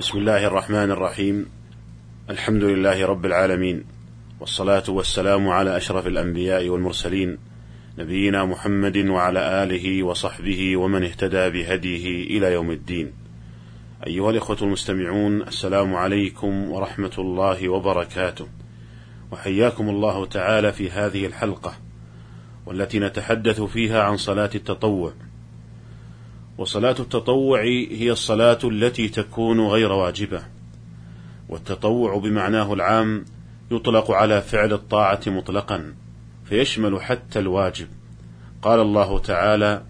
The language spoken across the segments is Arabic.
بسم الله الرحمن الرحيم. الحمد لله رب العالمين. والصلاة والسلام على أشرف الأنبياء والمرسلين نبينا محمد وعلى آله وصحبه ومن اهتدى بهديه إلى يوم الدين. أيها الإخوة المستمعون السلام عليكم ورحمة الله وبركاته. وحياكم الله تعالى في هذه الحلقة والتي نتحدث فيها عن صلاة التطوع. وصلاة التطوع هي الصلاة التي تكون غير واجبة. والتطوع بمعناه العام يطلق على فعل الطاعة مطلقا فيشمل حتى الواجب. قال الله تعالى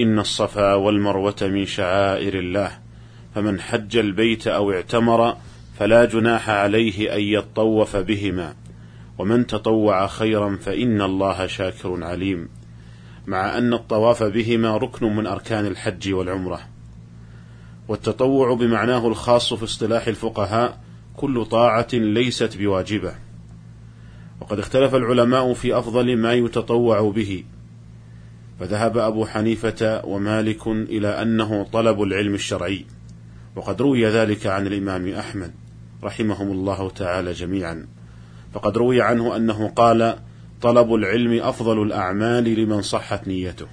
إن الصفا والمروة من شعائر الله فمن حج البيت أو اعتمر فلا جناح عليه أن يطوف بهما ومن تطوع خيرا فإن الله شاكر عليم. مع أن الطواف بهما ركن من أركان الحج والعمرة. والتطوع بمعناه الخاص في اصطلاح الفقهاء كل طاعة ليست بواجبة. وقد اختلف العلماء في أفضل ما يتطوع به. فذهب أبو حنيفة ومالك إلى أنه طلب العلم الشرعي. وقد روي ذلك عن الإمام أحمد رحمهم الله تعالى جميعا. فقد روي عنه أنه قال طلب العلم أفضل الأعمال لمن صحت نيته.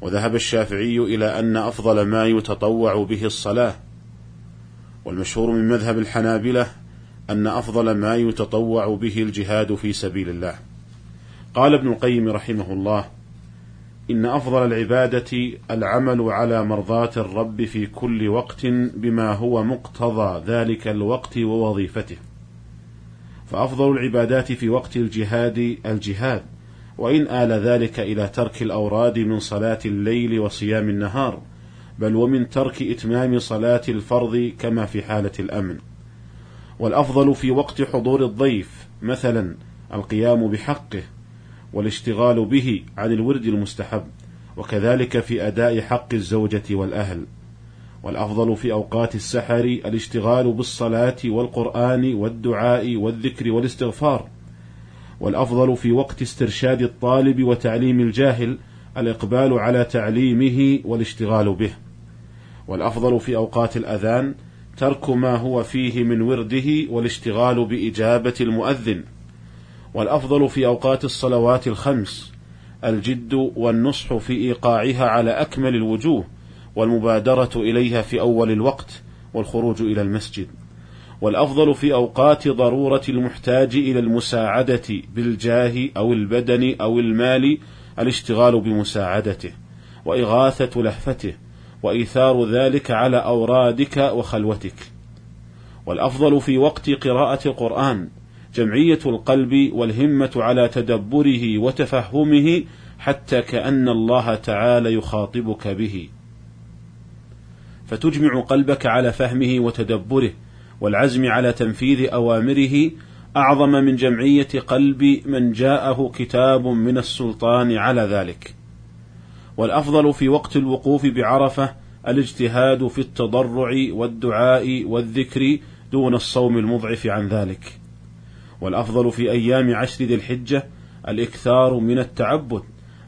وذهب الشافعي إلى أن أفضل ما يتطوع به الصلاة. والمشهور من مذهب الحنابلة أن أفضل ما يتطوع به الجهاد في سبيل الله. قال ابن القيم رحمه الله إن أفضل العبادة العمل على مرضاة الرب في كل وقت بما هو مقتضى ذلك الوقت ووظيفته. فأفضل العبادات في وقت الجهاد الجهاد وإن آل ذلك إلى ترك الأوراد من صلاة الليل وصيام النهار بل ومن ترك إتمام صلاة الفرض كما في حالة الأمن. والأفضل في وقت حضور الضيف مثلا القيام بحقه والاشتغال به عن الورد المستحب وكذلك في أداء حق الزوجة والأهل. والأفضل في أوقات السحر الاشتغال بالصلاة والقرآن والدعاء والذكر والاستغفار. والأفضل في وقت استرشاد الطالب وتعليم الجاهل الإقبال على تعليمه والاشتغال به. والأفضل في أوقات الأذان ترك ما هو فيه من ورده والاشتغال بإجابة المؤذن. والأفضل في أوقات الصلوات الخمس الجد والنصح في إيقاعها على أكمل الوجوه والمبادرة إليها في أول الوقت والخروج إلى المسجد. والأفضل في أوقات ضرورة المحتاج إلى المساعدة بالجاه أو البدن أو المال الاشتغال بمساعدته وإغاثة لهفته وإيثار ذلك على أورادك وخلوتك. والأفضل في وقت قراءة القرآن جمعية القلب والهمة على تدبره وتفهمه حتى كأن الله تعالى يخاطبك به. فتجمع قلبك على فهمه وتدبره والعزم على تنفيذ أوامره أعظم من جمعية قلب من جاءه كتاب من السلطان على ذلك. والأفضل في وقت الوقوف بعرفة الاجتهاد في التضرع والدعاء والذكر دون الصوم المضعف عن ذلك. والأفضل في أيام عشر ذي الحجة الإكثار من التعبد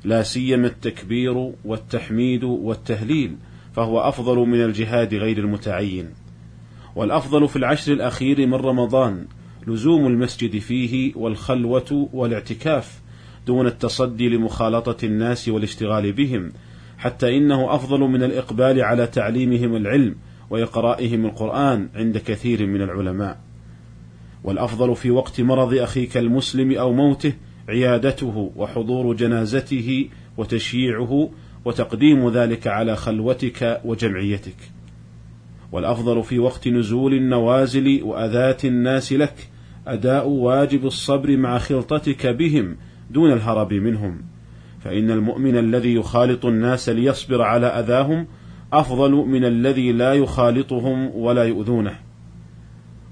لا سيما التكبير والتحميد والتهليل فهو أفضل من الجهاد غير المتعين. والأفضل في العشر الأخير من رمضان لزوم المسجد فيه والخلوة والاعتكاف دون التصدي لمخالطة الناس والاشتغال بهم حتى إنه أفضل من الإقبال على تعليمهم العلم وإقرائهم القرآن عند كثير من العلماء. والأفضل في وقت مرض أخيك المسلم أو موته عيادته وحضور جنازته وتشييعه وتقديم ذلك على خلوتك وجمعيتك. والأفضل في وقت نزول النوازل وأذات الناس لك أداء واجب الصبر مع خلطتك بهم دون الهرب منهم. فإن المؤمن الذي يخالط الناس ليصبر على أذاهم أفضل من الذي لا يخالطهم ولا يؤذونه.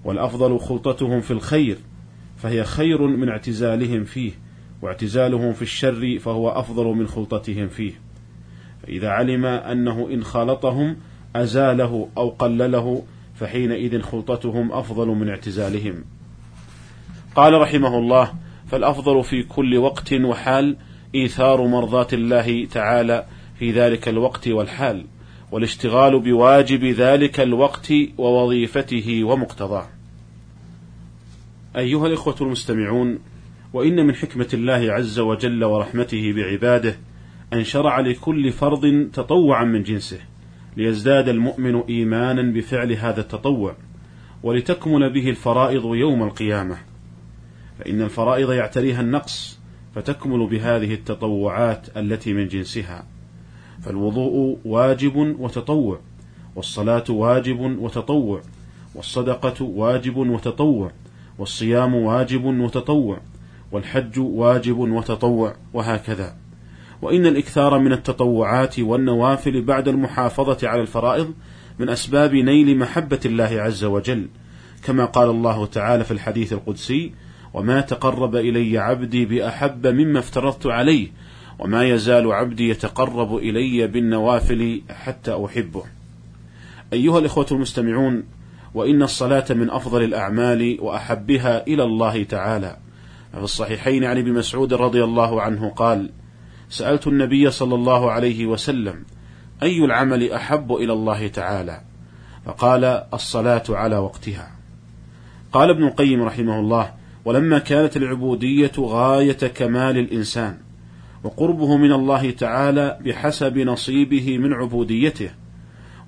والأفضل خلطتهم في الخير فهي خير من اعتزالهم فيه واعتزالهم في الشر فهو أفضل من خلطتهم فيه. فإذا علم أنه إن خالطهم أزاله أو قلله فحينئذ خلطتهم أفضل من اعتزالهم. قال رحمه الله: فالأفضل في كل وقت وحال إيثار مرضاة الله تعالى في ذلك الوقت والحال، والاشتغال بواجب ذلك الوقت ووظيفته ومقتضاه. أيها الإخوة المستمعون، وإن من حكمة الله عز وجل ورحمته بعباده أن شرع لكل فرض تطوعا من جنسه، ليزداد المؤمن إيمانا بفعل هذا التطوع، ولتكمل به الفرائض يوم القيامة. فإن الفرائض يعتريها النقص، فتكمل بهذه التطوعات التي من جنسها. فالوضوء واجب وتطوع والصلاة واجب وتطوع والصدقة واجب وتطوع والصيام واجب وتطوع والحج واجب وتطوع وهكذا وإن الإكثار من التطوعات والنوافل بعد المحافظة على الفرائض من أسباب نيل محبة الله عز وجل كما قال الله تعالى في الحديث القدسي وما تقرب إلي عبدي بأحب مما افترضت عليه وما يزال عبدي يتقرب إلي بالنوافل حتى أحبه. أيها الإخوة المستمعون، وإن الصلاة من أفضل الأعمال وأحبها إلى الله تعالى. في الصحيحين عن ابن مسعود رضي الله عنه قال: سألت النبي صلى الله عليه وسلم: أي العمل أحب إلى الله تعالى؟ فقال: الصلاة على وقتها. قال ابن القيم رحمه الله: ولما كانت العبودية غاية كمال الإنسان وقربه من الله تعالى بحسب نصيبه من عبوديته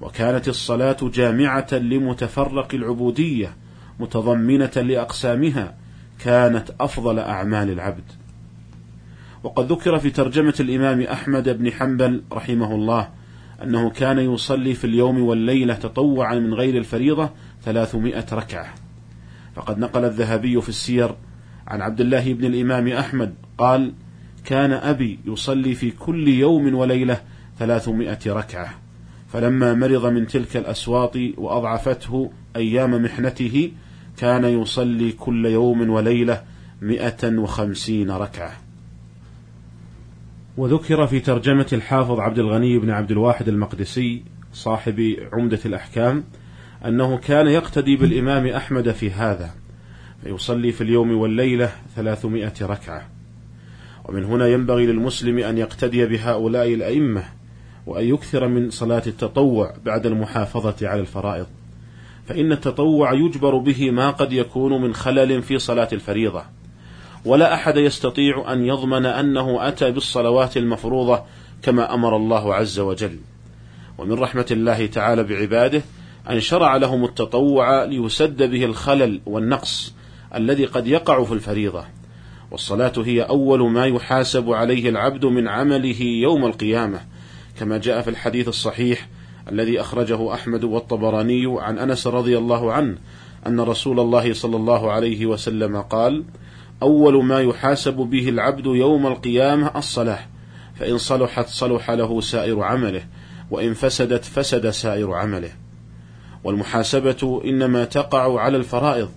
وكانت الصلاة جامعة لمتفرق العبودية متضمنة لأقسامها كانت أفضل أعمال العبد وقد ذكر في ترجمة الإمام أحمد بن حنبل رحمه الله أنه كان يصلي في اليوم والليلة تطوعا من غير الفريضة ثلاثمائة ركعة. فقد نقل الذهبي في السير عن عبد الله بن الإمام أحمد قال كان أبي يصلي في كل يوم وليلة ثلاثمائة ركعة فلما مرض من تلك الأسواط وأضعفته أيام محنته كان يصلي كل يوم وليلة مئة وخمسين ركعة. وذكر في ترجمة الحافظ عبد الغني بن عبد الواحد المقدسي صاحب عمدة الأحكام أنه كان يقتدي بالإمام أحمد في هذا فيصلي في اليوم والليلة ثلاثمائة ركعة. ومن هنا ينبغي للمسلم أن يقتدي بهؤلاء الأئمة وأن يكثر من صلاة التطوع بعد المحافظة على الفرائض فإن التطوع يجبر به ما قد يكون من خلل في صلاة الفريضة. ولا أحد يستطيع أن يضمن أنه أتى بالصلوات المفروضة كما أمر الله عز وجل. ومن رحمة الله تعالى بعباده أن شرع لهم التطوع ليسد به الخلل والنقص الذي قد يقع في الفريضة. والصلاة هي أول ما يحاسب عليه العبد من عمله يوم القيامة كما جاء في الحديث الصحيح الذي أخرجه أحمد والطبراني عن أنس رضي الله عنه أن رسول الله صلى الله عليه وسلم قال: أول ما يحاسب به العبد يوم القيامة الصلاة، فإن صلحت صلح له سائر عمله، وإن فسدت فسد سائر عمله. والمحاسبة إنما تقع على الفرائض،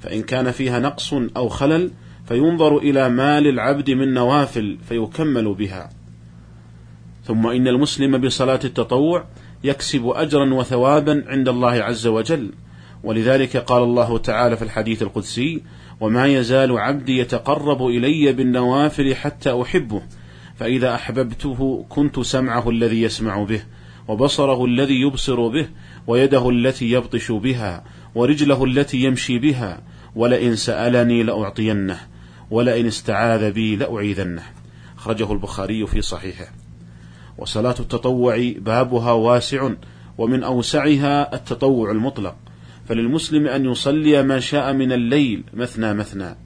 فإن كان فيها نقص أو خلل فينظر إلى ما للعبد من نوافل فيكمل بها ثم إن المسلم بصلاة التطوع يكسب أجرا وثوابا عند الله عز وجل ولذلك قال الله تعالى في الحديث القدسي وما يزال عبدي يتقرب إلي بالنوافل حتى أحبه فإذا أحببته كنت سمعه الذي يسمع به وبصره الذي يبصر به ويده التي يبطش بها ورجله التي يمشي بها ولئن سألني لأعطينه ولئن استعاذ بي لأعيذنه. أخرجه البخاري في صحيحه. وصلاة التطوع بابها واسع ومن أوسعها التطوع المطلق. فللمسلم أن يصلي ما شاء من الليل مثنى مثنى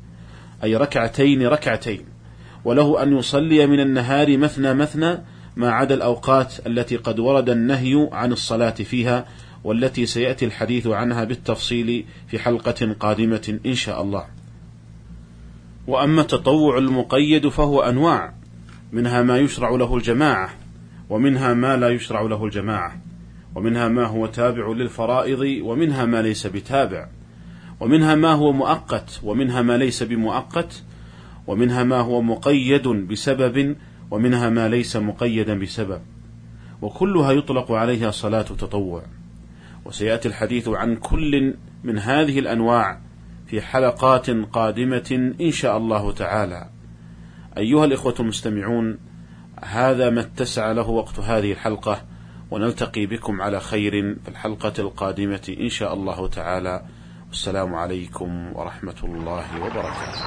أي ركعتين ركعتين وله أن يصلي من النهار مثنى مثنى ما عدا الأوقات التي قد ورد النهي عن الصلاة فيها والتي سيأتي الحديث عنها بالتفصيل في حلقة قادمة إن شاء الله. وأما التطوع المقيد فهو أنواع منها ما يشرع له الجماعة ومنها ما لا يشرع له الجماعة. ومنها ما هو تابع للفرائض ومنها ما ليس بتابع. ومنها ما هو مؤقت ومنها ما ليس بمؤقت. ومنها ما هو مقيد بسبب ومنها ما ليس مقيدا بسبب. وكلها يطلق عليها صلاة تطوع وسيأتي الحديث عن كل من هذه الأنواع في حلقات قادمة إن شاء الله تعالى. أيها الإخوة المستمعون، هذا ما اتسع له وقت هذه الحلقة، ونلتقي بكم على خير في الحلقة القادمة إن شاء الله تعالى. والسلام عليكم ورحمة الله وبركاته.